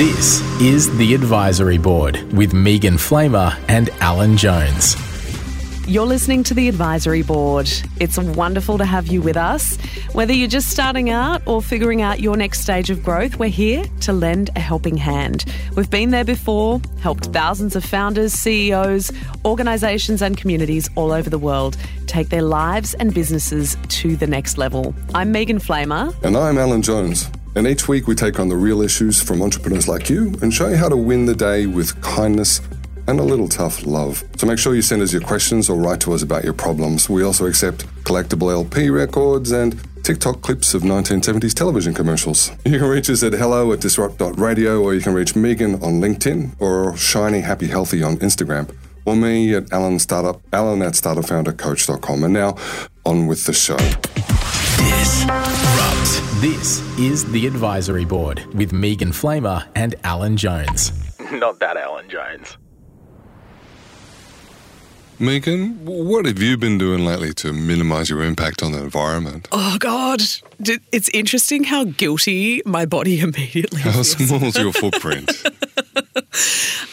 This is The Advisory Board with Megan Flamer and Alan Jones. You're listening to the Advisory Board. It's wonderful to have you with us. Whether you're just starting out or figuring out your next stage of growth, we're here to lend a helping hand. We've been there before, helped thousands of founders, CEOs, organisations, and communities all over the world take their lives and businesses to the next level. I'm Megan Flamer. And I'm Alan Jones. And each week we take on the real issues from entrepreneurs like you and show you how to win the day with kindness and a little tough love. So make sure you send us your questions or write to us about your problems. We also accept collectible LP records and TikTok clips of 1970s television commercials. You can reach us at hello at disrupt.radio or you can reach Megan on LinkedIn or Shiny Happy Healthy on Instagram or me at Alan Startup, Alan at startupfoundercoach.com. And now on with the show. Disrupt. This is The Advisory Board with Megan Flamer and Alan Jones. Not that Alan Jones. Megan, what have you been doing lately to minimize your impact on the environment? Oh, God. It's interesting how guilty my body immediately How feels. small is your footprint?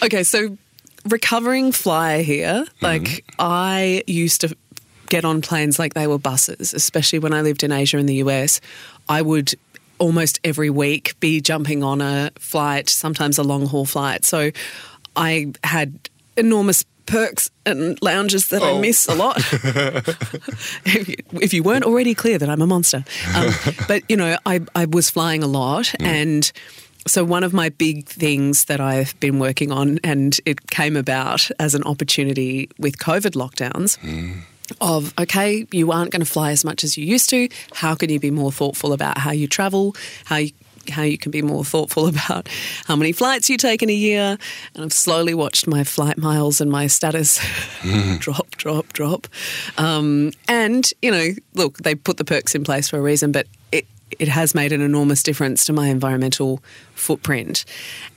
Okay, so recovering flyer here, mm-hmm. like I used to get on planes like they were buses, especially when I lived in Asia and the US. I would almost every week be jumping on a flight, sometimes a long haul flight. So I had enormous perks and lounges that I miss a lot. if, you, if you weren't already clear that I'm a monster. Um, but, you know, I, I was flying a lot and so one of my big things that I've been working on, and it came about as an opportunity with COVID lockdowns. Of okay, you aren't going to fly as much as you used to. How can you be more thoughtful about how you travel? How you, how you can be more thoughtful about how many flights you take in a year? And I've slowly watched my flight miles and my status drop, drop, drop. Um, and you know, look, they put the perks in place for a reason, but it it has made an enormous difference to my environmental footprint.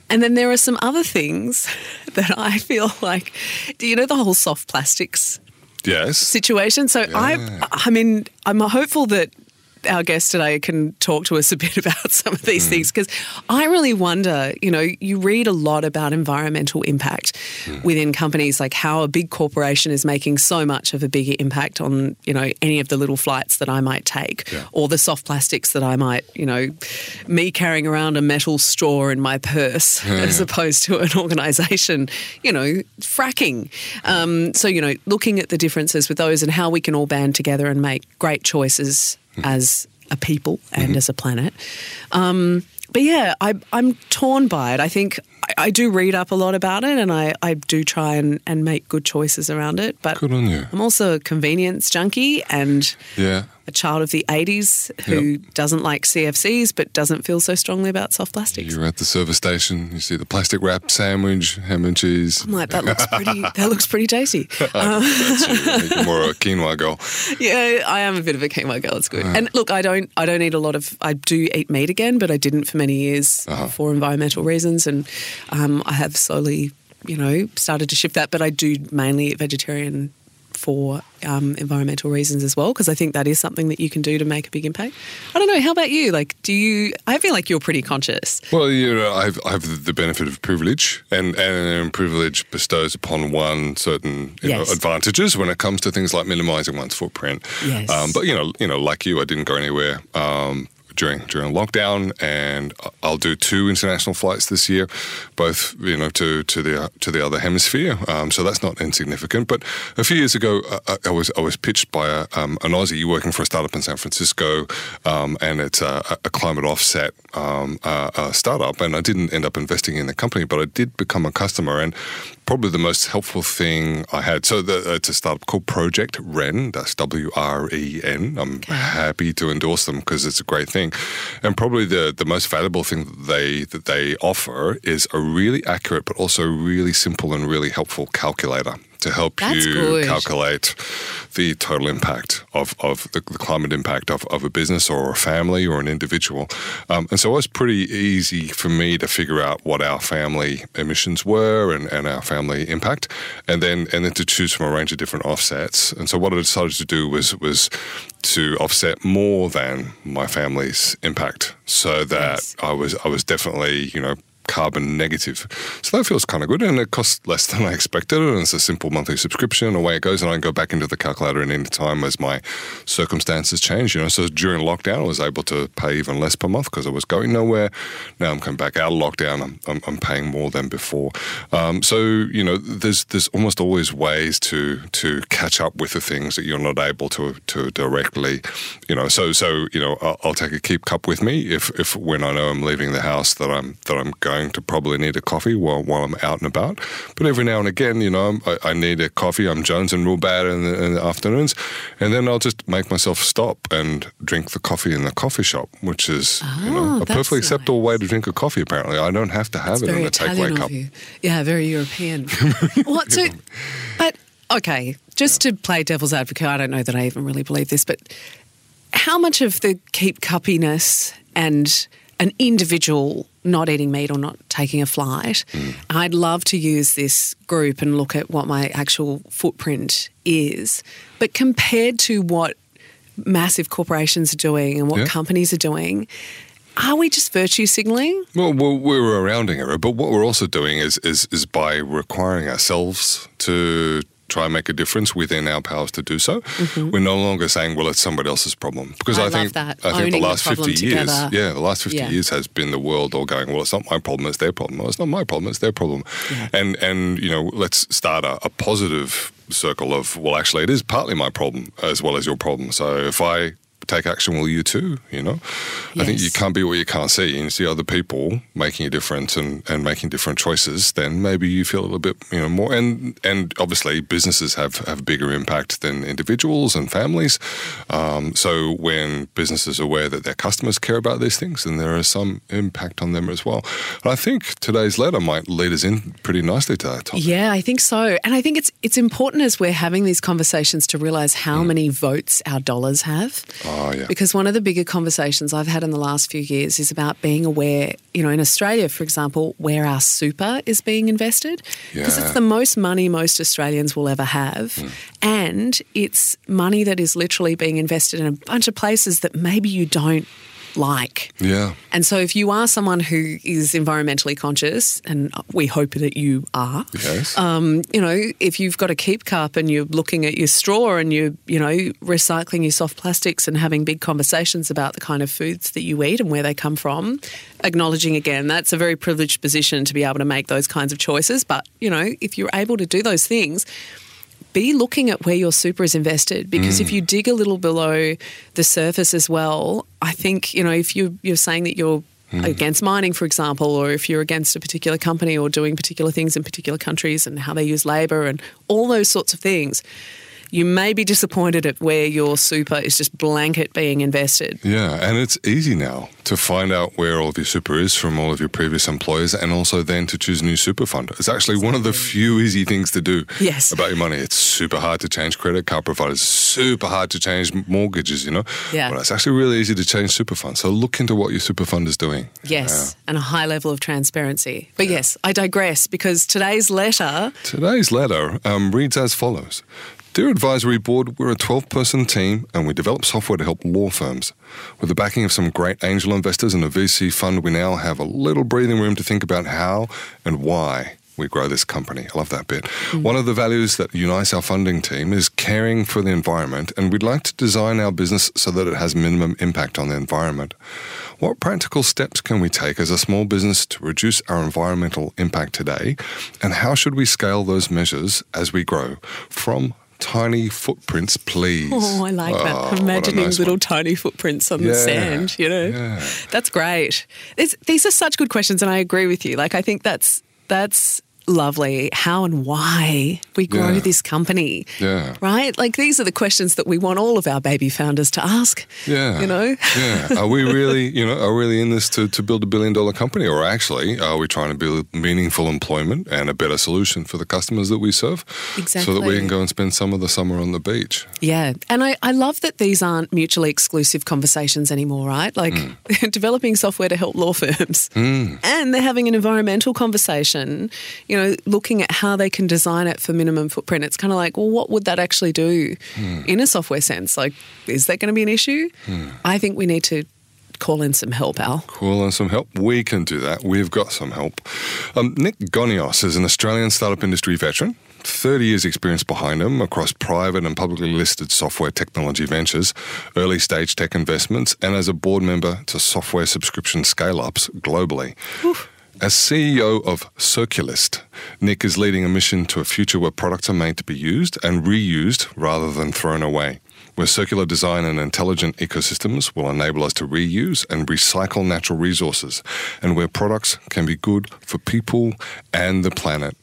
And then there are some other things that I feel like, do you know the whole soft plastics yes. situation? So I, I mean, I'm hopeful that our guest today can talk to us a bit about some of these hmm. things because I really wonder, you know, you read a lot about environmental impact hmm. within companies, like how a big corporation is making so much of a bigger impact on, you know, any of the little flights that I might take or the soft plastics that I might, you know, me carrying around a metal straw in my purse hmm. as opposed to an organization, you know, fracking. Um, so, you know, looking at the differences with those and how we can all band together and make great choices as a people and as a planet. Um, but yeah, I, I'm torn by it. I think I, I do read up a lot about it and I, I do try and, and make good choices around it. But Good on you. I'm also a convenience junkie and Yeah. a child of the 80s who doesn't like CFCs but doesn't feel so strongly about soft plastics. You're at the service station, you see the plastic wrap sandwich, ham and cheese. I'm like, that looks pretty. that looks pretty tasty. You're more a quinoa girl. Yeah, I am a bit of a quinoa girl. It's good. Uh. And look, I don't, I don't eat a lot of. I do eat meat again, but I didn't for many years uh-huh. for environmental reasons, and um, I have slowly, you know, started to shift that. But I do mainly eat vegetarian for um, environmental reasons as well, because I think that is something that you can do to make a big impact. I don't know. How about you? Like, do you? I feel like you're pretty conscious. Well, you know, I've, I have the benefit of privilege, and, and privilege bestows upon one certain you know, advantages when it comes to things like minimizing one's footprint. Yes. Um, but you know, you know, like you, I didn't go anywhere. Um, during during lockdown, and I'll do two international flights this year, both you know to to the to the other hemisphere. Um, so that's not insignificant. But a few years ago, I, I was I was pitched by a, um, an Aussie working for a startup in San Francisco, um, and it's a, a climate offset um, uh, startup. And I didn't end up investing in the company, but I did become a customer. And probably the most helpful thing I had. So the, it's a startup called Project Wren. That's W R E N. I'm happy to endorse them because it's a great thing. And probably the the most valuable thing that they that they offer is a really accurate but also really simple and really helpful calculator to help That's you good. calculate the total impact of, of the, the climate impact of, of a business or a family or an individual. Um, and so it was pretty easy for me to figure out what our family emissions were and, and our family impact, and then and then to choose from a range of different offsets. And so what I decided to do was was to offset more than my family's impact, so that. I was I was definitely you know carbon negative. So that feels kind of good, and it costs less than I expected, and it's a simple monthly subscription. Away it goes, and I can go back into the calculator at any time as my circumstances change. You know, so during lockdown, I was able to pay even less per month because I was going nowhere. Now I'm coming back out of lockdown. I'm, I'm, I'm paying more than before. Um, so you know, there's there's almost always ways to to catch up with the things that you're not able to to directly, you know. So so you know, I'll, I'll take a keep cup with me if if when I know I'm leaving the house that I'm that I'm going to probably need a coffee while while I'm out and about. But every now and again, you know, I, I need a coffee. I'm jonesing real bad in the, in the afternoons, and then I'll just make myself stop and drink the coffee in the coffee shop, which is you ah, know Oh, a that's perfectly acceptable way to drink a coffee. Apparently, I don't have to have It's it in a Italian takeaway cup. you. Yeah, very European. what so but okay, just to play devil's advocate, I don't know that I even really believe this, but how much of the keep cuppiness and an individual not eating meat or not taking a flight, Hmm. I'd love to use this group and look at what my actual footprint is. But compared to what massive corporations are doing and what Yeah. companies are doing, are we just virtue signaling? Well, we're, rounding error, but what we're also doing is, is is by requiring ourselves to try and make a difference within our powers to do so. We're no longer saying, "Well, it's somebody else's problem," because Mm-hmm. I I, think that. I think the Owning the last problem fifty years, together. yeah, the last fifty Yeah. years has been the world all going, "Well, it's not my problem; it's their problem." Well, it's not my problem; it's their problem. And and you know, let's start a, a positive circle of, "Well, actually, it is partly my problem as well as your problem." So if I take action, will you too? You know, I think you can't be what you can't see. And you see other people making a difference and, and making different choices, then maybe you feel a little bit, you know, more. And and obviously, businesses have have bigger impact than individuals and families. Um, so when businesses are aware that their customers care about these things, then there is some impact on them as well. And I think today's letter might lead us in pretty nicely to that topic. Yeah, I think so. And I think it's it's important as we're having these conversations to realize how many votes our dollars have. Oh Oh, yeah. Because one of the bigger conversations I've had in the last few years is about being aware, you know, in Australia, for example, where our super is being invested. Because Yeah. it's the most money most Australians will ever have. Hmm. And it's money that is literally being invested in a bunch of places that maybe you don't like. Yeah. And so, if you are someone who is environmentally conscious, and we hope that you are, Yes. um, you know, if you've got a keep cup and you're looking at your straw and you're, you know, recycling your soft plastics and having big conversations about the kind of foods that you eat and where they come from, acknowledging again that's a very privileged position to be able to make those kinds of choices. But, you know, if you're able to do those things, be looking at where your super is invested because if mm. you dig a little below the surface as well, I think, you know, if you, you're saying that you're mm. against mining, for example, or if you're against a particular company or doing particular things in particular countries and how they use labour and all those sorts of things, you may be disappointed at where your super is just blanket being invested. Yeah, and it's easy now to find out where all of your super is from all of your previous employers and also then to choose a new super fund. It's actually one of the few easy things to do Yes. about your money. It's super hard to change credit card providers, super hard to change mortgages, you know? Yeah. But it's actually really easy to change super funds. So look into what your super fund is doing. Yes, and a high level of transparency. But yes, I digress because today's letter Today's letter um, reads as follows Dear Advisory Board, we're a 12 person team and we develop software to help law firms. With the backing of some great angel investors and a VC fund, we now have a little breathing room to think about how and why we grow this company. I love that bit. Mm. One of the values that unites our funding team is caring for the environment, and we'd like to design our business so that it has minimum impact on the environment. What practical steps can we take as a small business to reduce our environmental impact today, and how should we scale those measures as we grow? From tiny footprints, please. Oh, I like Oh, that. Imagining nice little one. tiny footprints on the sand, you know. yeah. That's great. It's, these are such good questions and I agree with you. Like I think that's that's lovely. How and why we grow Yeah. this company. Yeah. Right? Like these are the questions that we want all of our baby founders to ask. Yeah. You know? yeah. Are we really, you know, are we really in this to, to build a billion dollar company? Or actually, are we trying to build meaningful employment and a better solution for the customers that we serve? Exactly. So that we can go and spend some of the summer on the beach. Yeah. And I, I love that these aren't mutually exclusive conversations anymore, right? Like hmm. developing software to help law firms. Hmm. And they're having an environmental conversation, you know, looking at how they can design it for minimum footprint. It's kind of like, well, what would that actually do in a software sense? Like, is that going to be an issue? I think we need to call in some help, Al. Call in some help. We can do that. We've got some help. Um, Nick Gonios is an Australian startup industry veteran. 30 years experience behind him across private and publicly listed software technology ventures, early stage tech investments, and as a board member to software subscription scale ups globally. Oof. As CEO of Circulist, Nick is leading a mission to a future where products are made to be used and reused rather than thrown away, where circular design and intelligent ecosystems will enable us to reuse and recycle natural resources, and where products can be good for people and the planet.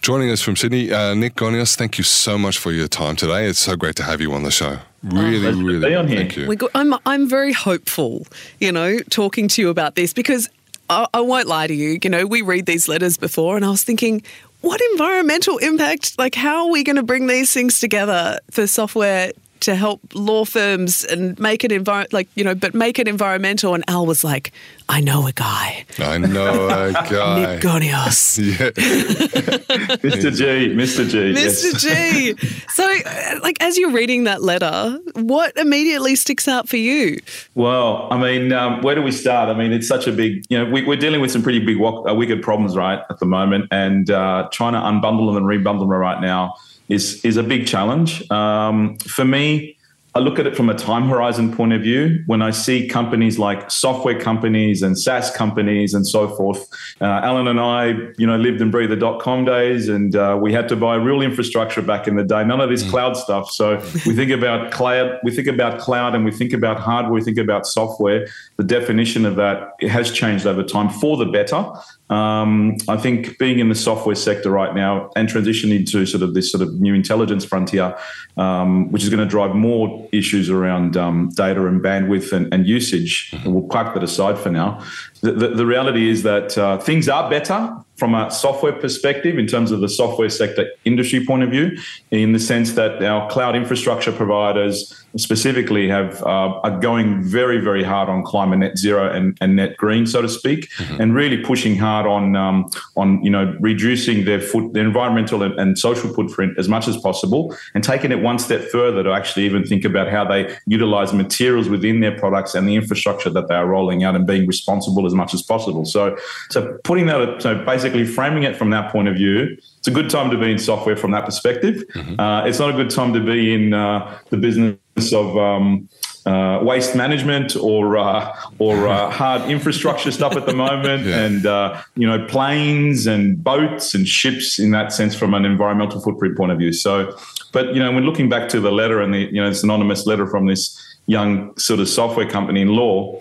Joining us from Sydney, uh, Nick Gonios, thank you so much for your time today. It's so great to have you on the show. Really, oh, really, thank you. Go, I'm, I'm very hopeful, you know, talking to you about this because I, I won't lie to you. You know, we read these letters before, and I was thinking, what environmental impact? Like, how are we going to bring these things together for software to help law firms and make it envir- like you know, but make it environmental. And Al was like, "I know a guy. I know a guy. Nick Gonios. Mr. G, Mr. G, Mr. G." So, like, as you're reading that letter, what immediately sticks out for you? Well, I mean, um, where do we start? I mean, it's such a big, you know, we, are dealing with some pretty big, uh, wicked problems, right, at the moment, and uh, trying to unbundle them and rebundle them right now is is a big challenge. Um, for me, I look at it from a time horizon point of view. When I see companies like software companies and SaaS companies and so forth, uh, Alan and I, you know, lived and breathed the dot com days, and uh, we had to buy real infrastructure back in the day. None of this mm. cloud stuff. So we think about cloud, we think about cloud, and we think about hardware, we think about software. The definition of that has changed over time for the better. Um, I think being in the software sector right now and transitioning to sort of this sort of new intelligence frontier, um, which is going to drive more issues around um, data and bandwidth and, and usage, and we'll park that aside for now. The, the, the reality is that uh, things are better from a software perspective in terms of the software sector industry point of view, in the sense that our cloud infrastructure providers specifically have uh, are going very very hard on climate net zero and, and net green so to speak mm-hmm. and really pushing hard on um, on you know reducing their foot their environmental and, and, social footprint as much as possible and taking it one step further to actually even think about how they utilize materials within their products and the infrastructure that they are rolling out and being responsible as much as possible so so putting that so basically framing it from that point of view it's a good time to be in software from that perspective. Mm-hmm. Uh, it's not a good time to be in uh, the business of um, uh, waste management or uh, or uh, hard infrastructure stuff at the moment, yeah. and uh, you know planes and boats and ships in that sense from an environmental footprint point of view. So, but you know when looking back to the letter and the you know this anonymous letter from this young sort of software company in law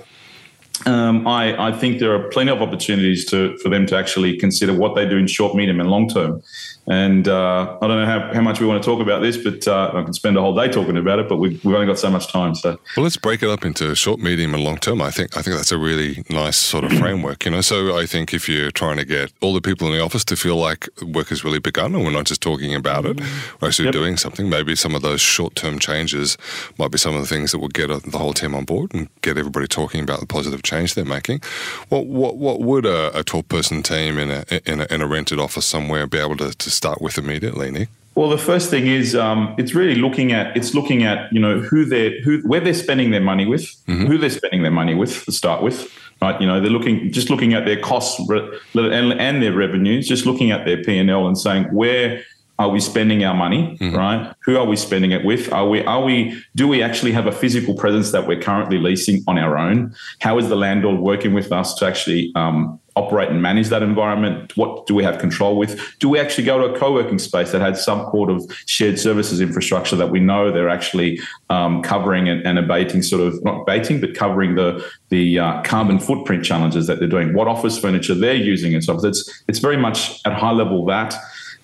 um, I, I, think there are plenty of opportunities to, for them to actually consider what they do in short, medium, and long term. And uh, I don't know how, how much we want to talk about this, but uh, I can spend a whole day talking about it. But we've, we've only got so much time. So well, let's break it up into short, medium, and long term. I think I think that's a really nice sort of framework. You know, so I think if you're trying to get all the people in the office to feel like work has really begun, and we're not just talking about it, we're actually yep. doing something. Maybe some of those short term changes might be some of the things that will get the whole team on board and get everybody talking about the positive change they're making. What what what would a, a twelve person team in a, in a in a rented office somewhere be able to, to start with immediately, Nick? Well, the first thing is um, it's really looking at it's looking at you know who they who where they're spending their money with, mm-hmm. who they're spending their money with to start with, right? You know they're looking just looking at their costs and, and their revenues, just looking at their P and L and saying where are we spending our money mm-hmm. right? Who are we spending it with? Are we are we do we actually have a physical presence that we're currently leasing on our own? How is the landlord working with us to actually um, operate and manage that environment? What do we have control with? Do we actually go to a co-working space that has some sort of shared services infrastructure that we know they're actually um, covering and, and, abating sort of not abating but covering the the uh, carbon footprint challenges that they're doing? What office furniture they're using and so forth? It's it's very much at high level that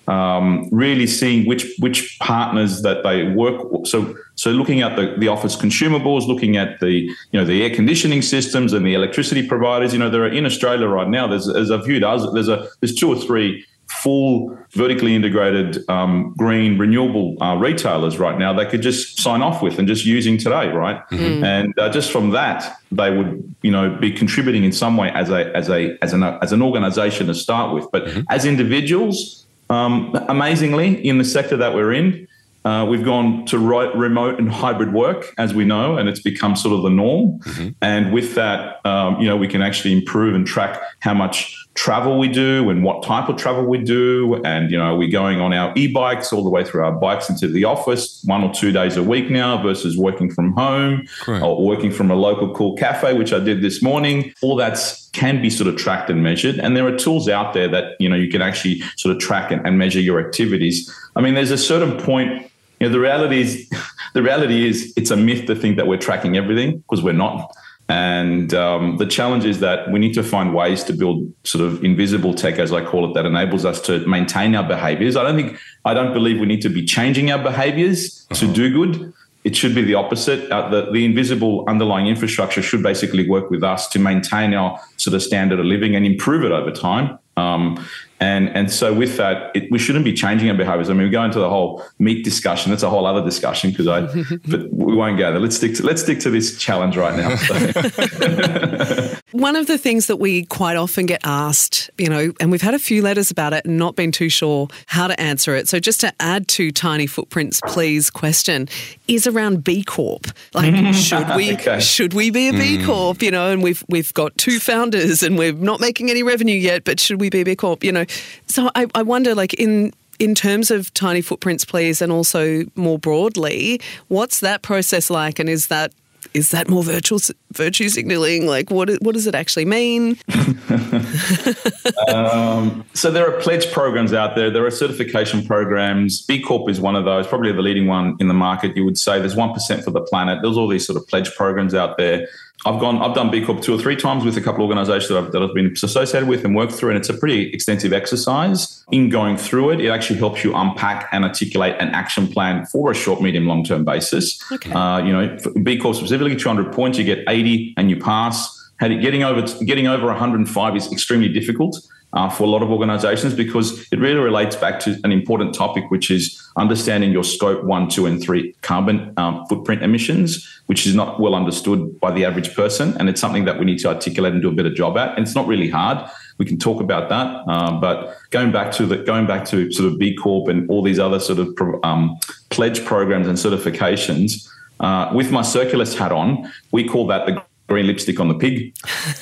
um, really seeing which which partners that they work. So so looking at the, the office consumables, looking at the you know the air conditioning systems and the electricity providers. You know there are in Australia right now. There's as a few does there's a there's two or three full vertically integrated um, green renewable uh, retailers right now they could just sign off with and just using today right mm-hmm. and uh, just from that they would you know be contributing in some way as a as a as an as an organization to start with but mm-hmm. as individuals um, amazingly, in the sector that we're in, Uh, we've gone to ro- remote and hybrid work, as we know, and it's become sort of the norm. Mm-hmm. And with that, um, you know, we can actually improve and track how much travel we do and what type of travel we do. And, you know, are we going on our e bikes all the way through our bikes into the office one or two days a week now versus working from home or working from a local cool cafe, which I did this morning? All that's can be sort of tracked and measured. And there are tools out there that, you know, you can actually sort of track and, and measure your activities. I mean, there's a certain point you know, the reality is, the reality is, it's a myth to think that we're tracking everything because we're not. And um, the challenge is that we need to find ways to build sort of invisible tech, as I call it, that enables us to maintain our behaviors. I don't think, I don't believe we need to be changing our behaviors uh-huh. to do good. It should be the opposite. Uh, the, the invisible underlying infrastructure should basically work with us to maintain our sort of standard of living and improve it over time. Um, and and so with that, it, we shouldn't be changing our behaviors. I mean, we go into the whole meat discussion. That's a whole other discussion because I, but we won't go there. Let's stick to let's stick to this challenge right now. One of the things that we quite often get asked, you know, and we've had a few letters about it and not been too sure how to answer it. So just to add to Tiny Footprints, please question is around B Corp. Like, should we okay. should we be a B mm. Corp? You know, and we've we've got two founders and we're not making any revenue yet, but should we be a B Corp? You know, so I, I wonder, like in in terms of tiny footprints, please, and also more broadly, what's that process like? And is that is that more virtual virtue signaling? Like, what what does it actually mean? um, so there are pledge programs out there. There are certification programs. B Corp is one of those, probably the leading one in the market. You would say there's one percent for the planet. There's all these sort of pledge programs out there. I've gone, I've done B Corp two or three times with a couple of organizations that I've, that I've been associated with and worked through. And it's a pretty extensive exercise. In going through it, it actually helps you unpack and articulate an action plan for a short, medium, long term basis. Okay. Uh, you know, B Corp specifically, 200 points, you get 80 and you pass. Getting over getting over 105 is extremely difficult uh, for a lot of organizations because it really relates back to an important topic, which is understanding your scope one, two, and three carbon um, footprint emissions, which is not well understood by the average person. And it's something that we need to articulate and do a better job at. And it's not really hard. We can talk about that. Um, but going back to the going back to sort of B Corp and all these other sort of um, pledge programs and certifications, uh, with my Circulist hat on, we call that the green lipstick on the pig.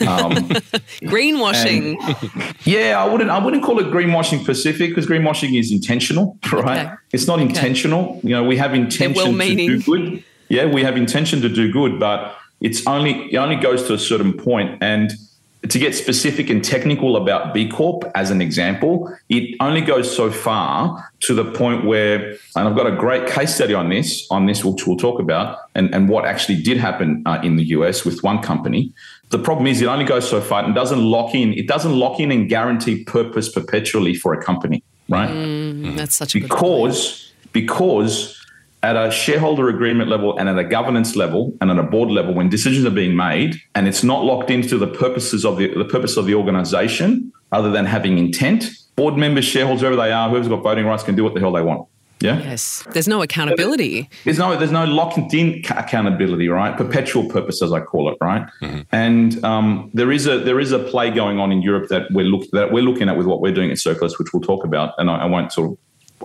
Um, greenwashing. yeah, I wouldn't. I wouldn't call it greenwashing specific because greenwashing is intentional, right? Okay. It's not okay. intentional. You know, we have intention to do good. Yeah, we have intention to do good, but it's only it only goes to a certain point, and to get specific and technical about B Corp as an example, it only goes so far to the point where, and I've got a great case study on this, on this which we'll talk about, and, and what actually did happen uh, in the US with one company. The problem is it only goes so far and doesn't lock in. It doesn't lock in and guarantee purpose perpetually for a company, right? Mm, that's such a because because at a shareholder agreement level and at a governance level and at a board level when decisions are being made and it's not locked into the purposes of the, the purpose of the organization other than having intent board members shareholders whoever they are whoever's got voting rights can do what the hell they want yeah yes there's no accountability there's no there's no locked in accountability right perpetual purpose as i call it right mm-hmm. and um, there is a there is a play going on in europe that we're look that we're looking at with what we're doing at Circulist which we'll talk about and I, I won't sort of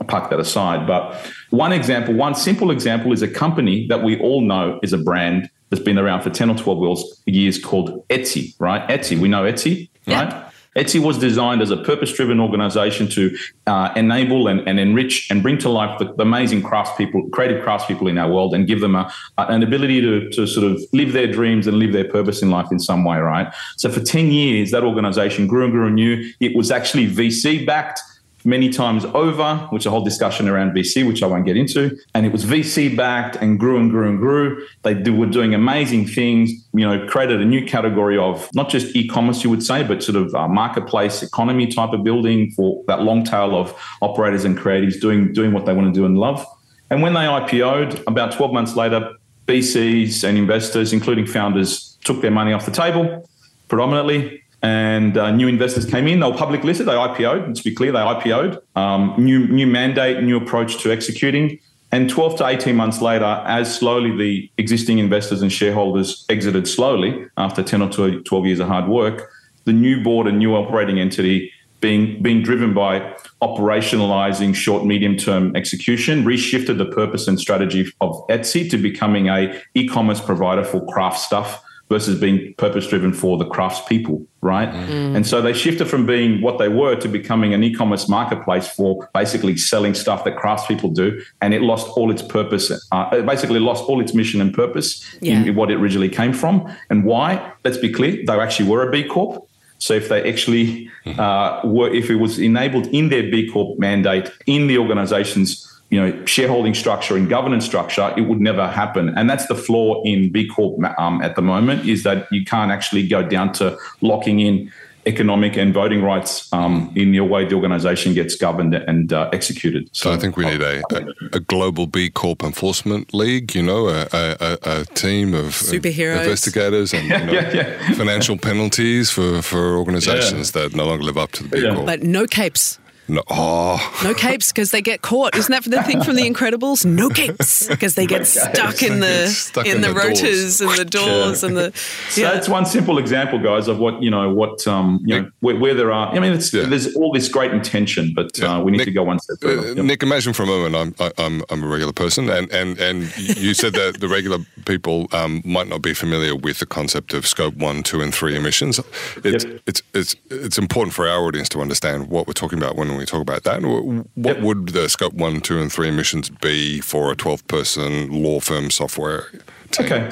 park that aside. But one example, one simple example is a company that we all know is a brand that's been around for 10 or 12 years called Etsy, right? Etsy, we know Etsy, right? Etsy was designed as a purpose driven organization to uh, enable and, and, enrich and bring to life the, the amazing craftspeople, creative craftspeople in our world and give them a, an ability to, to sort of live their dreams and live their purpose in life in some way, right? So for 10 years, that organization grew and grew and grew. It was actually VC backed many times over, which a whole discussion around VC, which I won't get into. And it was VC backed and grew and grew and grew. They were doing amazing things, you know, created a new category of not just e commerce, you would say, but sort of uh, marketplace economy type of building for that long tail of operators and creatives doing, doing what they want to do and love. And when they IPO'd, about 12 months later, VCs and investors, including founders, took their money off the table predominantly and uh, new investors came in. They were public listed. They IPO'd. To be clear, they IPO'd. Um, new new mandate, new approach to executing. And 12 to 18 months later, as slowly the existing investors and shareholders exited slowly after 10 or 12 years of hard work, the new board and new operating entity being being driven by operationalizing short medium term execution reshifted the purpose and strategy of Etsy to becoming a e-commerce provider for craft stuff versus being purpose driven for the craftspeople, right? Mm. And so they shifted from being what they were to becoming an e-commerce marketplace for basically selling stuff that craftspeople do, and it lost all its purpose. Uh, it basically lost all its mission and purpose yeah. in what it originally came from. And why? Let's be clear: they actually were a B Corp. So if they actually mm-hmm. uh, were, if it was enabled in their B Corp mandate in the organization's you know shareholding structure and governance structure, it would never happen. And that's the flaw in B Corp um, at the moment is that you can't actually go down to locking in economic and voting rights um, in the way the organisation gets governed and uh, executed. So, so, I think we need a, a, a, global B Corp enforcement league, you know, a, a, a team of superheroes, investigators, and you know, yeah, yeah. financial penalties for, for organisations yeah. that no longer live up to the B Corp. But no capes. No, oh. no capes because they get caught. Isn't that the thing from The Incredibles? No capes because they get stuck in the stuck in, in, the, the rotors and the doors yeah. and the. So that's one simple example, guys, of what you know. What um, you Nick, know, where, where, there are. I mean, yeah. there's all this great intention, but yeah. uh, we need Nick, to go one step further. Uh, Nick, imagine for a moment, I'm I'm I'm a regular person, and and and you said that the regular people um, might not be familiar with the concept of scope one, two, and three emissions. It's yep. it's it's it's important for our audience to understand what we're talking about when we talk about that. What yep. would the scope one, two, and three emissions be for a 12 person law firm software team? Okay.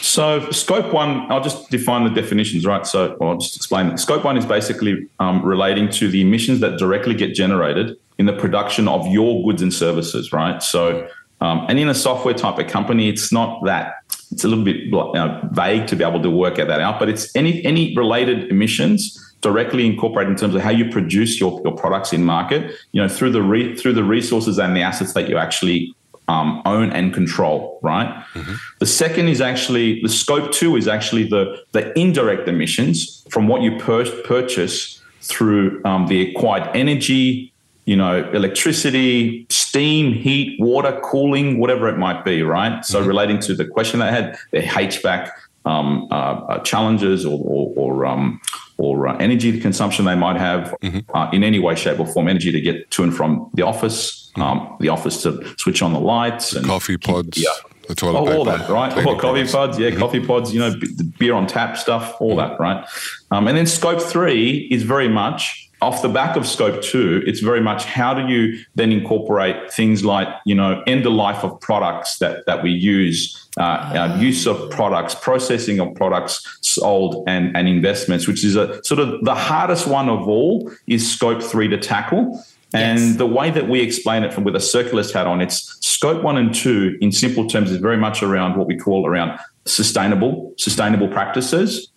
So, scope one, I'll just define the definitions, right? So, I'll just explain. Scope one is basically um, relating to the emissions that directly get generated in the production of your goods and services, right? So, um, and in a software type of company, it's not that it's a little bit you know, vague to be able to work out that out, but it's any any related emissions directly incorporate in terms of how you produce your, your products in market, you know, through the re, through the resources and the assets that you actually um, own and control, right? Mm-hmm. The second is actually the scope two is actually the the indirect emissions from what you pur- purchase through um, the acquired energy, you know, electricity, steam, heat, water, cooling, whatever it might be, right? So mm-hmm. relating to the question I had, the HVAC um, uh, uh, challenges or, or, or um, or uh, energy consumption they might have mm-hmm. uh, in any way, shape, or form. Energy to get to and from the office, mm-hmm. um, the office to switch on the lights, the and coffee pods. Yeah. The toilet oh, all that, right? Oh, coffee pods, yeah, mm-hmm. coffee pods, you know, beer on tap stuff, all mm-hmm. that, right? Um, and then scope three is very much off the back of scope two, it's very much how do you then incorporate things like, you know, end of life of products that, that we use, uh, uh, use of products, processing of products sold and, and investments, which is a sort of the hardest one of all is scope three to tackle. And yes. the way that we explain it from with a circulist hat on, it's scope one and two in simple terms is very much around what we call around sustainable, sustainable practices.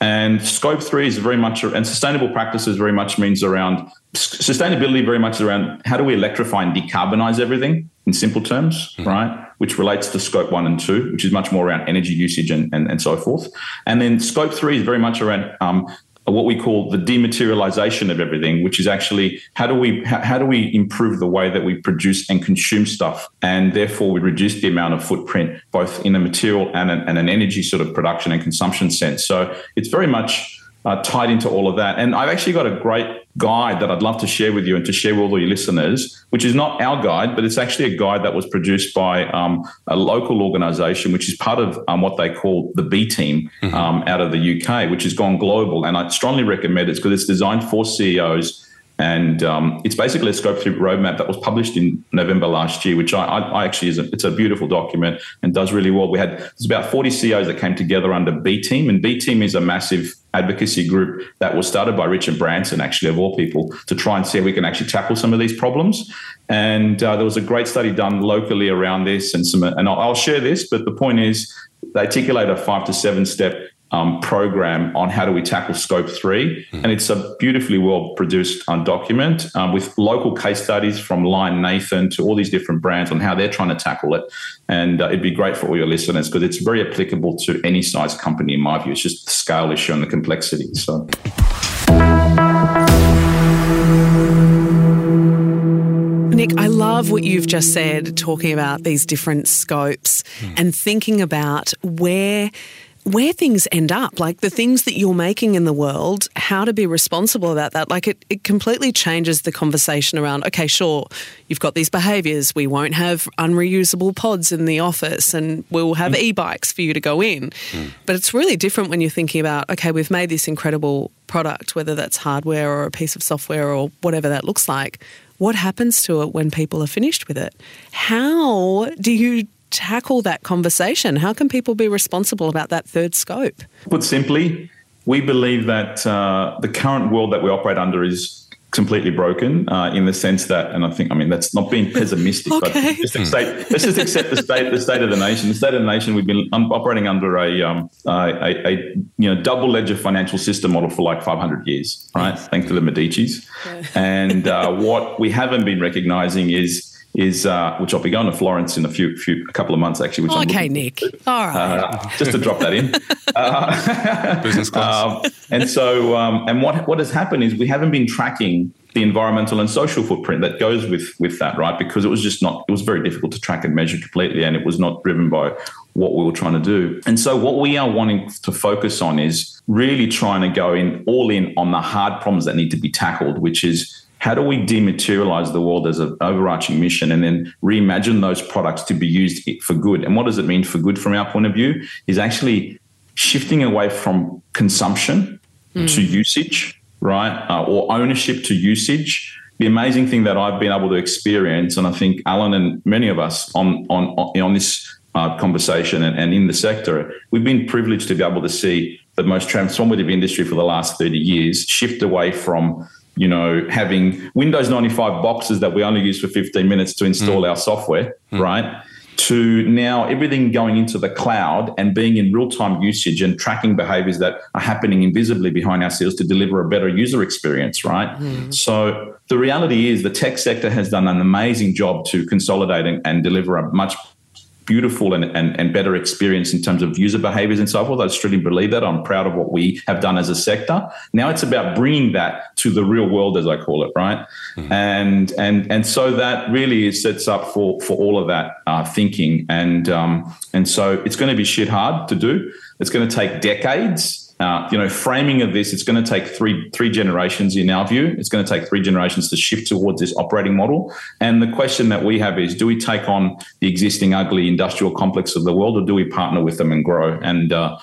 And scope three is very much, and sustainable practices very much means around sustainability, very much around how do we electrify and decarbonize everything in simple terms, mm-hmm. right? Which relates to scope one and two, which is much more around energy usage and, and, and so forth. And then scope three is very much around um, what we call the dematerialization of everything, which is actually how do we how, how, do we improve the way that we produce and consume stuff, and therefore we reduce the amount of footprint both in a material and an, and an energy sort of production and consumption sense. So it's very much uh, tied into all of that. And I've actually got a great guide that I'd love to share with you and to share with all your listeners, which is not our guide, but it's actually a guide that was produced by um, a local organization, which is part of um, what they call the B team mm-hmm. um, out of the UK, which has gone global. And I strongly recommend it because it's designed for CEOs and um, it's basically a scope three roadmap that was published in November last year, which I, I actually is a, it's a beautiful document and does really well. We had there's about 40 CEOs that came together under B Team, and B Team is a massive advocacy group that was started by Richard Branson, actually of all people, to try and see if we can actually tackle some of these problems. And uh, there was a great study done locally around this, and some and I'll, I'll share this. But the point is, they articulate a five to seven step um, program on how do we tackle scope 3 mm. and it's a beautifully well produced um, document um, with local case studies from Lion Nathan to all these different brands on how they're trying to tackle it and uh, it'd be great for all your listeners because it's very applicable to any size company in my view it's just the scale issue and the complexity so Nick, I love what you've just said, talking about these different scopes mm. and thinking about where where things end up, like the things that you're making in the world, how to be responsible about that. Like it, it completely changes the conversation around, okay, sure, you've got these behaviors. We won't have unreusable pods in the office and we'll have mm. e bikes for you to go in. Mm. But it's really different when you're thinking about, okay, we've made this incredible product, whether that's hardware or a piece of software or whatever that looks like. What happens to it when people are finished with it? How do you tackle that conversation? How can people be responsible about that third scope? Put simply, we believe that uh, the current world that we operate under is completely broken uh, in the sense that, and I think, I mean, that's not being pessimistic, okay. but just accept, let's just accept the state, the state of the nation. The state of the nation, we've been operating under a, um, a, a, you know, double ledger financial system model for like 500 years, right? Thanks to the Medicis. Yeah. And uh, what we haven't been recognizing is is uh, which I'll be going to Florence in a few, few a couple of months actually. Which okay, Nick. All right. Uh, just to drop that in. Uh, Business class. Um, and so, um, and what what has happened is we haven't been tracking the environmental and social footprint that goes with with that, right? Because it was just not. It was very difficult to track and measure completely, and it was not driven by what we were trying to do. And so, what we are wanting to focus on is really trying to go in all in on the hard problems that need to be tackled, which is how do we dematerialize the world as an overarching mission and then reimagine those products to be used for good? And what does it mean for good from our point of view? Is actually shifting away from consumption mm. to usage, right? Uh, or ownership to usage. The amazing thing that I've been able to experience, and I think Alan and many of us on on on this uh, conversation and, and in the sector, we've been privileged to be able to see the most transformative industry for the last 30 years shift away from you know, having Windows 95 boxes that we only use for 15 minutes to install mm. our software, mm. right? To now everything going into the cloud and being in real time usage and tracking behaviors that are happening invisibly behind our seals to deliver a better user experience, right? Mm. So the reality is the tech sector has done an amazing job to consolidate and, and deliver a much beautiful and, and, and better experience in terms of user behaviors and so forth. I truly believe that. I'm proud of what we have done as a sector. Now it's about bringing that to the real world, as I call it, right? Mm-hmm. And and and so that really sets up for for all of that uh, thinking. And um, and so it's going to be shit hard to do. It's going to take decades uh, you know, framing of this, it's going to take three three generations in our view. It's going to take three generations to shift towards this operating model. And the question that we have is, do we take on the existing ugly industrial complex of the world, or do we partner with them and grow? And uh,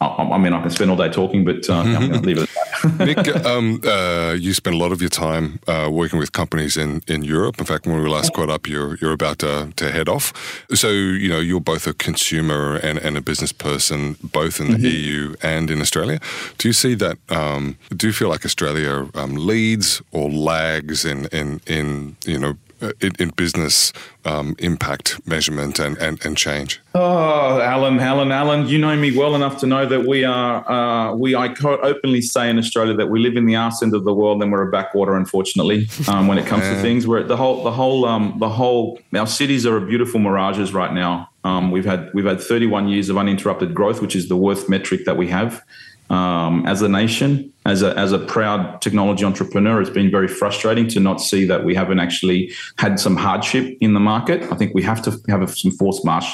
I, mean, I can spend all day talking, but uh, I'm going to leave it at that. Nick, um, uh, you spend a lot of your time uh, working with companies in, in Europe. In fact, when we last caught up, you're you're about to, to head off. So you know you're both a consumer and, and a business person, both in the mm-hmm. EU and in Australia. Do you see that? Um, do you feel like Australia um, leads or lags in in in you know in, in business um, impact measurement and, and, and change? Oh, Alan, Alan, Alan, you know me well enough to know that we are, uh, we, I openly say in Australia that we live in the arse end of the world and we're a backwater, unfortunately, um, when it comes to things. We're the whole, the whole, um, the whole, our cities are beautiful mirages right now. Um, we've had, we've had 31 years of uninterrupted growth, which is the worth metric that we have um, as a nation, as a, as a proud technology entrepreneur, it's been very frustrating to not see that we haven't actually had some hardship in the market. I think we have to have some forced marsh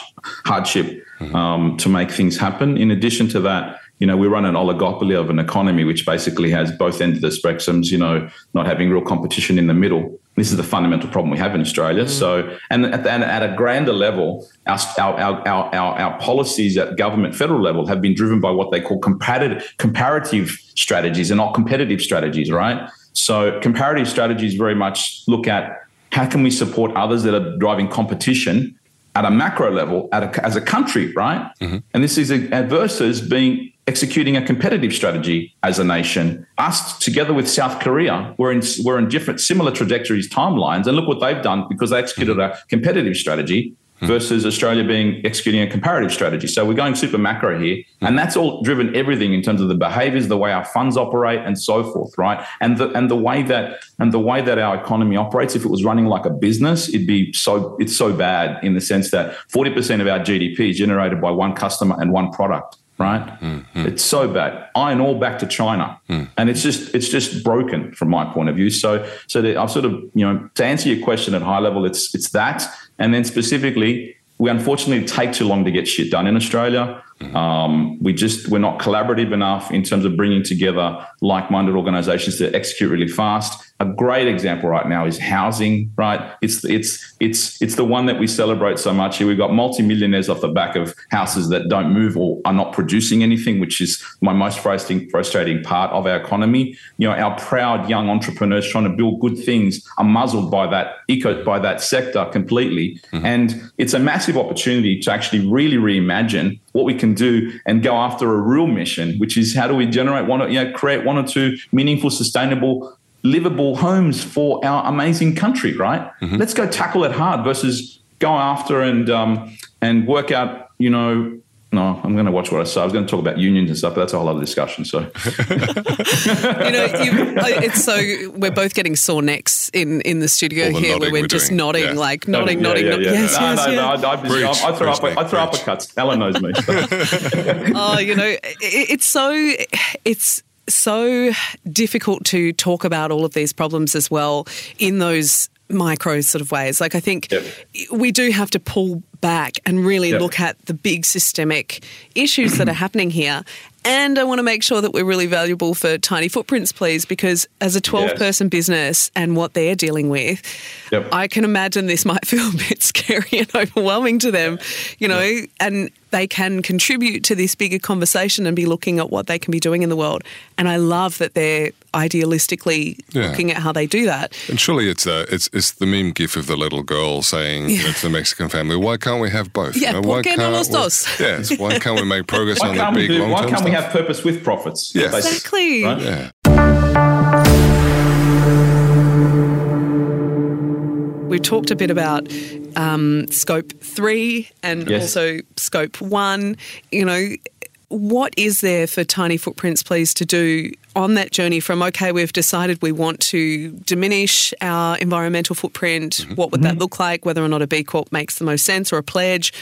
hardship mm-hmm. um, to make things happen. In addition to that, you know, we run an oligopoly of an economy which basically has both ends of the spectrums, you know, not having real competition in the middle. This is the fundamental problem we have in Australia. Mm. So, and at, and at, a grander level, our, our, our, our, our policies at government federal level have been driven by what they call comparative, comparative strategies and not competitive strategies, right? So, comparative strategies very much look at how can we support others that are driving competition at a macro level at a, as a country, right? Mm-hmm. And this is a, versus being executing a competitive strategy as a nation. Us together with South Korea, we're in we're in different similar trajectories, timelines, and look what they've done because they executed a competitive strategy hmm. versus Australia being executing a comparative strategy. So we're going super macro here, and hmm. that's all driven everything in terms of the behaviors, the way our funds operate, and so forth, right? And the and the way that and the way that our economy operates. If it was running like a business, it'd be so it's so bad in the sense that forty percent of our GDP is generated by one customer and one product right? Mm-hmm. It's so bad. Iron ore back to China, mm. and it's just it's just broken from my point of view. So so I've sort of you know to answer your question at high level, it's it's that, and then specifically. We unfortunately take too long to get shit done in Australia. Um, we just we're not collaborative enough in terms of bringing together like-minded organizations to execute really fast. A great example right now is housing. Right, it's it's it's it's the one that we celebrate so much here. We've got multimillionaires off the back of houses that don't move or are not producing anything, which is my most frustrating frustrating part of our economy. You know, our proud young entrepreneurs trying to build good things are muzzled by that eco by that sector completely, mm-hmm. and it's a massive opportunity to actually really reimagine what we can do and go after a real mission, which is how do we generate one, or, you know, create one or two meaningful, sustainable, livable homes for our amazing country, right? Mm-hmm. Let's go tackle it hard versus go after and um, and work out, you know, no, I'm going to watch what I say. I was going to talk about unions and stuff, but that's a whole other discussion. So, you know, you, it's so we're both getting sore necks in in the studio here, where we're, we're just doing. nodding, yeah. like nodding, yeah, nodding, yeah, nodding. Yes, no, yes, no, yeah. no, I, I, I, I throw up, I throw uppercuts. Alan knows me. So. oh, you know, it, it's so it's so difficult to talk about all of these problems as well in those micro sort of ways. Like I think yep. we do have to pull back and really yep. look at the big systemic issues that are happening here. And I want to make sure that we're really valuable for Tiny Footprints, please, because as a 12 yes. person business and what they're dealing with, yep. I can imagine this might feel a bit scary and overwhelming to them, you know, and they can contribute to this bigger conversation and be looking at what they can be doing in the world. And I love that they're idealistically yeah. looking at how they do that. And surely it's a, it's it's the meme gif of the little girl saying yeah. you know, to the Mexican family, "Why can't we have both? Yeah, you know, why can't los dos? yes, why can't we make progress on the big long Why can't stuff? we have purpose with profits? Yes. exactly. Right? Yeah. We talked a bit about um, scope three and yes. also scope one. You know, what is there for Tiny Footprints, please, to do on that journey from, okay, we've decided we want to diminish our environmental footprint? Mm-hmm. What would that mm-hmm. look like? Whether or not a B Corp makes the most sense or a pledge?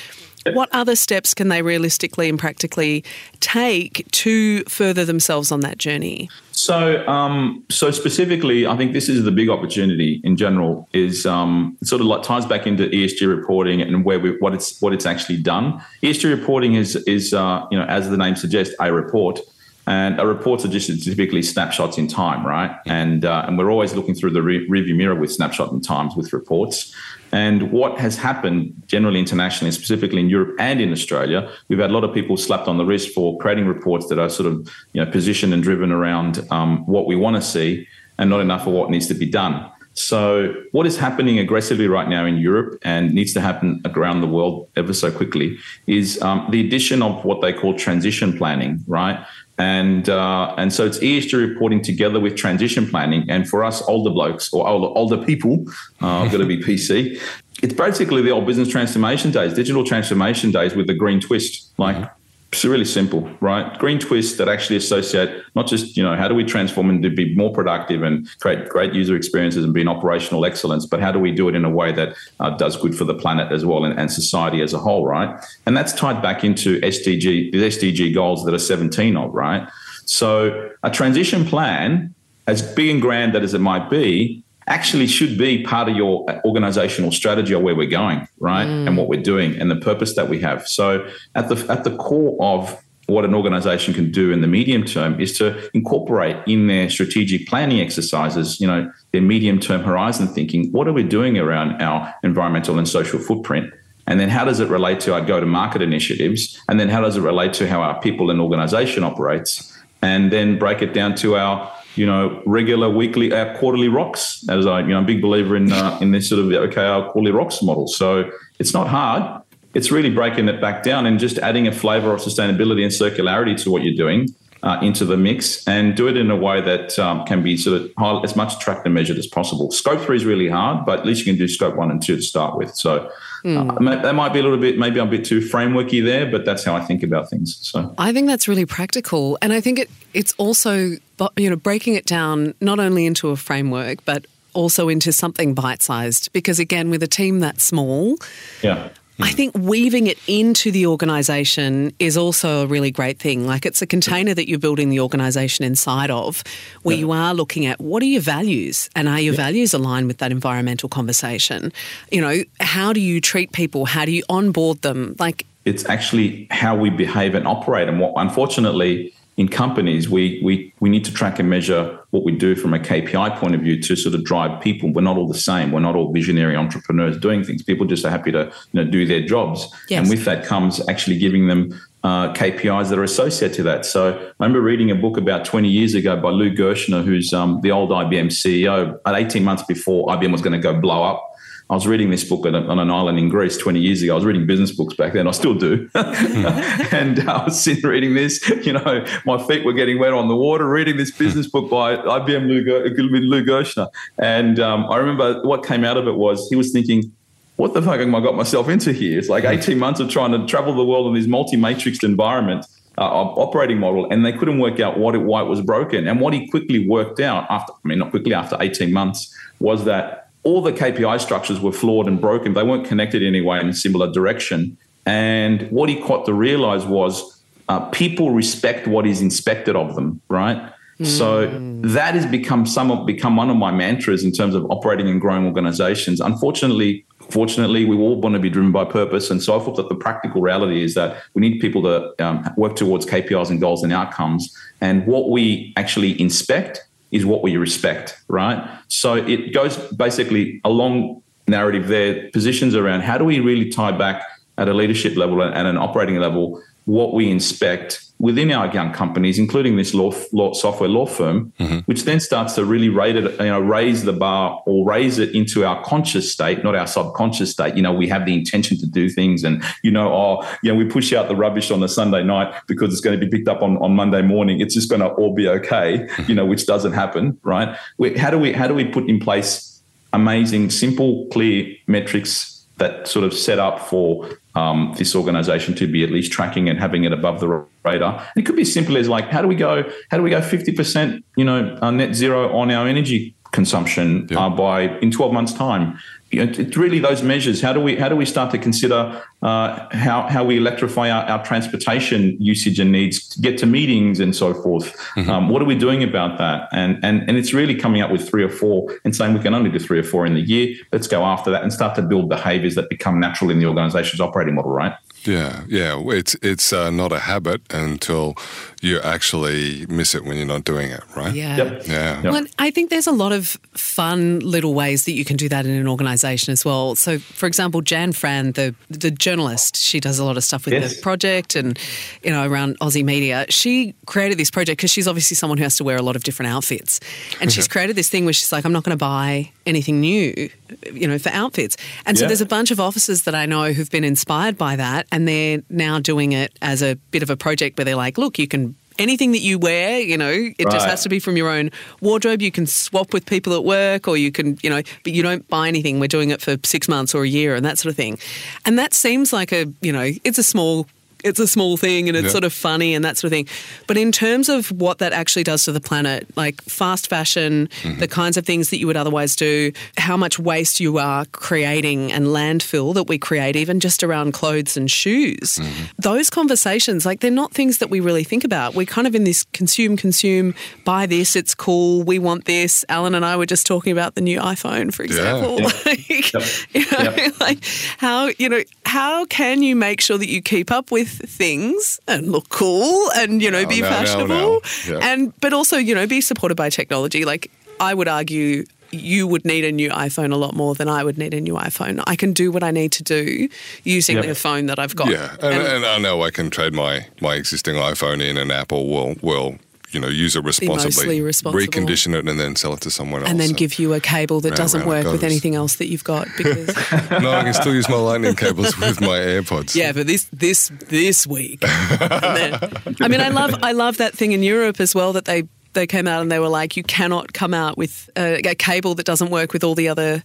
What other steps can they realistically and practically take to further themselves on that journey? So, um, so specifically, I think this is the big opportunity in general. Is um, sort of like ties back into ESG reporting and where we, what it's what it's actually done. ESG reporting is is uh, you know as the name suggests, a report. And a reports are just typically snapshots in time, right? And uh, and we're always looking through the re- review mirror with snapshot in times with reports. And what has happened generally internationally, specifically in Europe and in Australia, we've had a lot of people slapped on the wrist for creating reports that are sort of you know positioned and driven around um, what we want to see and not enough of what needs to be done. So, what is happening aggressively right now in Europe and needs to happen around the world ever so quickly is um, the addition of what they call transition planning, right? And uh, and so it's ESG reporting together with transition planning. And for us older blokes or older, older people, uh, I've got to be PC. It's basically the old business transformation days, digital transformation days with the green twist. Like mm-hmm. It's really simple, right? Green twist that actually associate not just you know how do we transform and be more productive and create great user experiences and be an operational excellence, but how do we do it in a way that uh, does good for the planet as well and, and society as a whole, right? And that's tied back into SDG the SDG goals that are 17 of, right? So a transition plan, as big and grand that as it might be, actually should be part of your organizational strategy or where we're going, right? Mm. And what we're doing and the purpose that we have. So at the at the core of what an organization can do in the medium term is to incorporate in their strategic planning exercises, you know, their medium term horizon thinking, what are we doing around our environmental and social footprint? And then how does it relate to our go to market initiatives? And then how does it relate to how our people and organization operates? And then break it down to our you know, regular weekly, our quarterly rocks. As I, you know, I'm a big believer in uh, in this sort of okay, our quarterly rocks model. So it's not hard. It's really breaking it back down and just adding a flavour of sustainability and circularity to what you're doing uh, into the mix, and do it in a way that um, can be sort of high, as much tracked and measured as possible. Scope three is really hard, but at least you can do scope one and two to start with. So Mm. Uh, that might be a little bit, maybe I'm a bit too frameworky there, but that's how I think about things. So I think that's really practical, and I think it it's also you know breaking it down not only into a framework, but also into something bite sized. Because again, with a team that small, yeah. I think weaving it into the organisation is also a really great thing. Like it's a container that you're building the organisation inside of, where yeah. you are looking at what are your values and are your yeah. values aligned with that environmental conversation? You know, how do you treat people? How do you onboard them? Like it's actually how we behave and operate. And what, unfortunately, in companies, we, we, we need to track and measure what we do from a KPI point of view to sort of drive people. We're not all the same. We're not all visionary entrepreneurs doing things. People just are happy to you know, do their jobs. Yes. And with that comes actually giving them uh, KPIs that are associated to that. So I remember reading a book about 20 years ago by Lou Gerstner, who's um, the old IBM CEO, at 18 months before IBM was going to go blow up I was reading this book on, an island in Greece 20 years ago. I was reading business books back then. I still do. and I was sitting reading this, you know, my feet were getting wet on the water, reading this business book by IBM Lou, Lou Gerstner. And um, I remember what came out of it was he was thinking, what the fuck am I got myself into here? It's like 18 months of trying to travel the world in this multi-matrixed environment. Uh, operating model, and they couldn't work out what it, why it was broken. And what he quickly worked out after, I mean, not quickly after 18 months, was that all the KPI structures were flawed and broken. They weren't connected in any way in a similar direction. And what he got to realize was uh, people respect what is inspected of them, right? Mm. So that has become some become one of my mantras in terms of operating and growing organizations. Unfortunately, fortunately, we all want to be driven by purpose. And so I thought that the practical reality is that we need people to um, work towards KPIs and goals and outcomes. And what we actually inspect is what we respect, right? So it goes basically a long narrative there, positions around how do we really tie back at a leadership level and an operating level what we inspect within our young companies, including this law, law software law firm, mm-hmm. which then starts to really rate it, you know, raise the bar or raise it into our conscious state, not our subconscious state. You know, we have the intention to do things, and you know, oh, you know, we push out the rubbish on the Sunday night because it's going to be picked up on, on Monday morning. It's just going to all be okay, mm-hmm. you know, which doesn't happen, right? We, how do we how do we put in place amazing, simple, clear metrics that sort of set up for um, this organization to be at least tracking and having it above the radar. And it could be as simple as like, how do we go? How do we go fifty percent? You know, uh, net zero on our energy consumption yeah. uh, by in twelve months' time it's really those measures. How do we how do we start to consider uh, how how we electrify our, our, transportation usage and needs to get to meetings and so forth? Mm-hmm. Um, what are we doing about that? And and and it's really coming up with three or four and saying we can only do three or four in the year. Let's go after that and start to build behaviours that become natural in the organisation's operating model. Right. Yeah, yeah. It's it's uh, not a habit until you actually miss it when you're not doing it, right? Yeah. Yep. Yeah. Yep. Well, I think there's a lot of fun little ways that you can do that in an organisation as well. So, for example, Jan Fran, the the journalist, she does a lot of stuff with yes. the project and you know around Aussie media. She created this project because she's obviously someone who has to wear a lot of different outfits, and she's created this thing where she's like, I'm not going to buy anything new, you know, for outfits. And so there's a bunch of officers that I know who've been inspired by that, and they're now doing it as a bit of a project where they're like, look, you can anything that you wear, you know, it right. just has to be from your own wardrobe. You can swap with people at work or you can, you know, but you don't buy anything. We're doing it for six months or a year and that sort of thing. And that seems like a, you know, it's a small it's a small thing and it's yeah. sort of funny and that sort of thing. But in terms of what that actually does to the planet, like fast fashion, mm-hmm. the kinds of things that you would otherwise do, how much waste you are creating and landfill that we create, even just around clothes and shoes, mm-hmm. those conversations, like they're not things that we really think about. We're kind of in this consume, consume, buy this, it's cool, we want this. Alan and I were just talking about the new iPhone, for example. Yeah. like, yep. you know, yep. like how, you know, how can you make sure that you keep up with things and look cool and you know no, be no, fashionable no, yeah. and but also you know be supported by technology like i would argue you would need a new iPhone a lot more than I would need a new iPhone. I can do what I need to do using yep. the phone that I've got. Yeah, and, and, and, I know I can trade my, my existing iPhone in, and Apple will will you know, use it responsibly, recondition it, and then sell it to someone else. And then give you a cable that doesn't work with anything else that you've got. Because no, I can still use my lightning cables with my AirPods. Yeah, but this this this week. then, I mean, I love I love that thing in Europe as well that they they came out and they were like, you cannot come out with a, a cable that doesn't work with all the other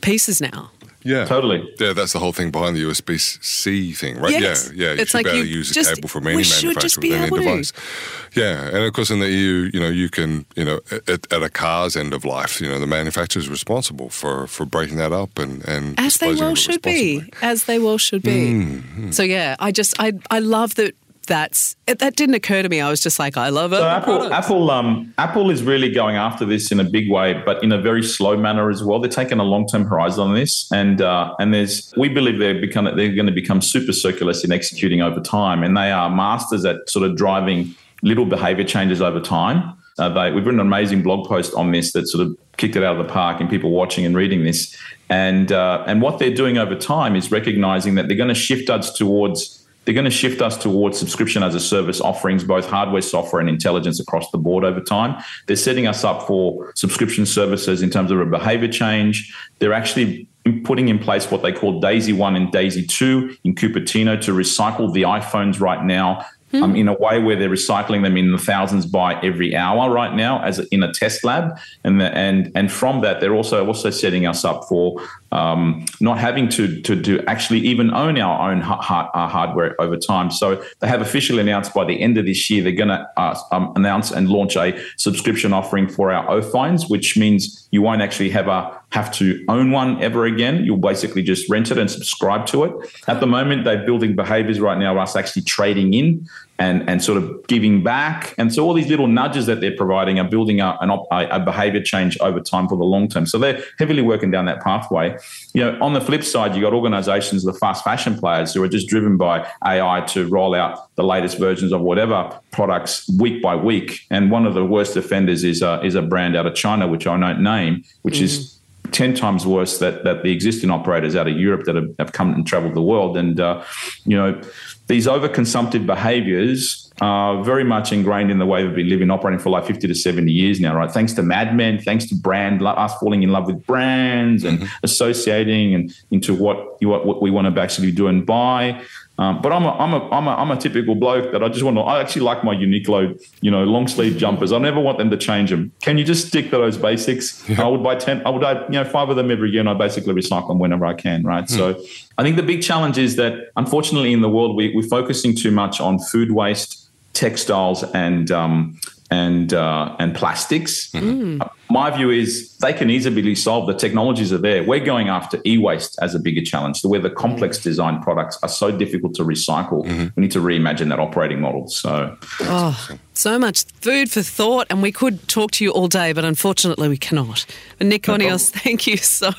pieces now. Yeah, totally. Yeah, that's the whole thing behind the USB C thing, right? Yes. Yeah, yeah. You it's should like be able to use a just, cable from any manufacturer with any device. To. Yeah, and of course in the EU, you know, you can, you know, at, at, a car's end of life, you know, the manufacturer is responsible for for breaking that up and and as they well should be, as they well should be. Mm-hmm. So yeah, I just I I love that that's it, that didn't occur to me. I was just like, I love it. So Apple, Apple, um, Apple is really going after this in a big way, but in a very slow manner as well. They're taking a long term horizon on this, and uh, and there's we believe they're become they're going to become super circulars in executing over time, and they are masters at sort of driving little behavior changes over time. Uh, they, we've written an amazing blog post on this that sort of kicked it out of the park, and people watching and reading this. And uh, and what they're doing over time is recognizing that they're going to shift us towards they're going to shift us towards subscription as a service offerings, both hardware, software, and intelligence across the board over time. They're setting us up for subscription services in terms of a behavior change. They're actually putting in place what they call Daisy 1 and Daisy 2 in Cupertino to recycle the iPhones right now mm. um, in a way where they're recycling them in the thousands by every hour right now as in a test lab, and the, and and from that they're also also setting us up for um, not having to, to actually even own our own ha- uh, hardware over time. So they have officially announced by the end of this year they're going to uh, um, announce and launch a subscription offering for our O phones, which means you won't actually have a have to own one ever again. You'll basically just rent it and subscribe to it. At the moment, they're building behaviors right now, us actually trading in and, and sort of giving back. And so all these little nudges that they're providing are building up an, a, behavior change over time for the long term. So they're heavily working down that pathway. You know, on the flip side, you've got organizations, the fast fashion players who are just driven by AI to roll out the latest versions of whatever products week by week. And one of the worst offenders is is a brand out of China, which I won't name, which mm. is 10 times worse that, that the existing operators out of Europe that have, have come and traveled the world. And, uh, you know, these overconsumptive behaviors are very much ingrained in the way we've been living, operating for like 50 to 70 years now, right? Thanks to Mad Men, thanks to brand, us falling in love with brands and mm-hmm. associating and into what, you, what we want to actually do and buy. Um, but I'm a, I'm, a, I'm, a, I'm a typical bloke that I just want to, I actually like my Uniqlo, you know, long sleeve jumpers. I never want them to change them. Can you just stick to those basics? Yeah. I would buy 10, I would buy, you know, five of them every year and I basically recycle them whenever I can, right? Hmm. So I think the big challenge is that unfortunately in the world, we, we're focusing too much on food waste, textiles and, um, and, uh, and plastics. Mm. My view is they can easily solve. The technologies are there. We're going after e-waste as a bigger challenge, So where the complex design products are so difficult to recycle. Mm-hmm. We need to reimagine that operating model. So, oh, so much food for thought, and we could talk to you all day, but unfortunately we cannot. But Nick no Cornelius, thank you so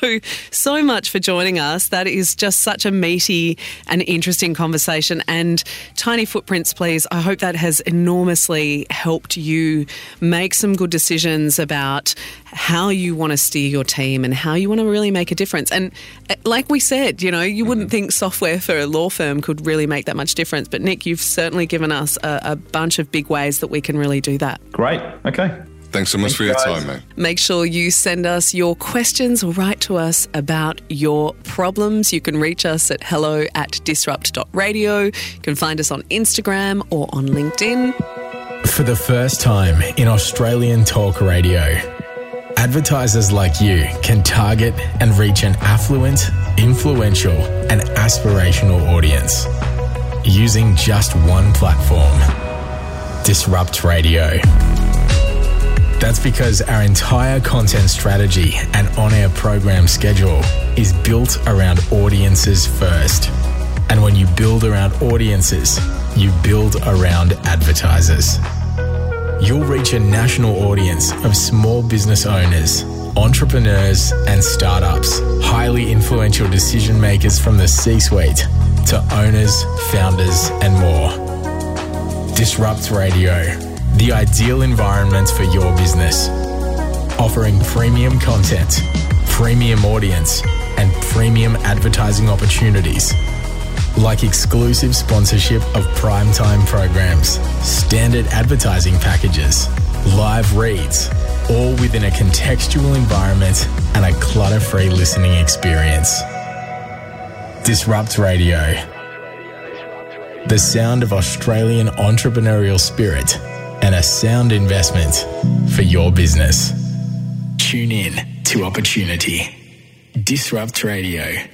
so much for joining us. That is just such a meaty and interesting conversation. And tiny footprints, please. I hope that has enormously helped you make some good decisions about how you want to steer your team and how you want to really make a difference. And uh, like we said, you know, you wouldn't think software for a law firm could really make that much difference. But Nick, you've certainly given us a, a bunch of big ways that we can really do that. Great. Okay. Thanks so much Thanks for your guys. time, mate. Make sure you send us your questions or write to us about your problems. You can reach us at hello at disrupt.radio. You can find us on Instagram or on LinkedIn. For the first time in Australian talk radio, Advertisers like you can target and reach an affluent, influential, and aspirational audience using just one platform Disrupt Radio. That's because our entire content strategy and on air program schedule is built around audiences first. And when you build around audiences, you build around advertisers you'll reach a national audience of small business owners, entrepreneurs, and startups, highly influential decision makers from the C suite to owners, founders, and more. Disrupt Radio, the ideal environment for your business, offering premium content, premium audience, and premium advertising opportunities like exclusive sponsorship of primetime programs, standard advertising packages, live reads, all within a contextual environment and a clutter free listening experience. Disrupt Radio. The sound of Australian entrepreneurial spirit and a sound investment for your business. Tune in to opportunity. Disrupt Radio.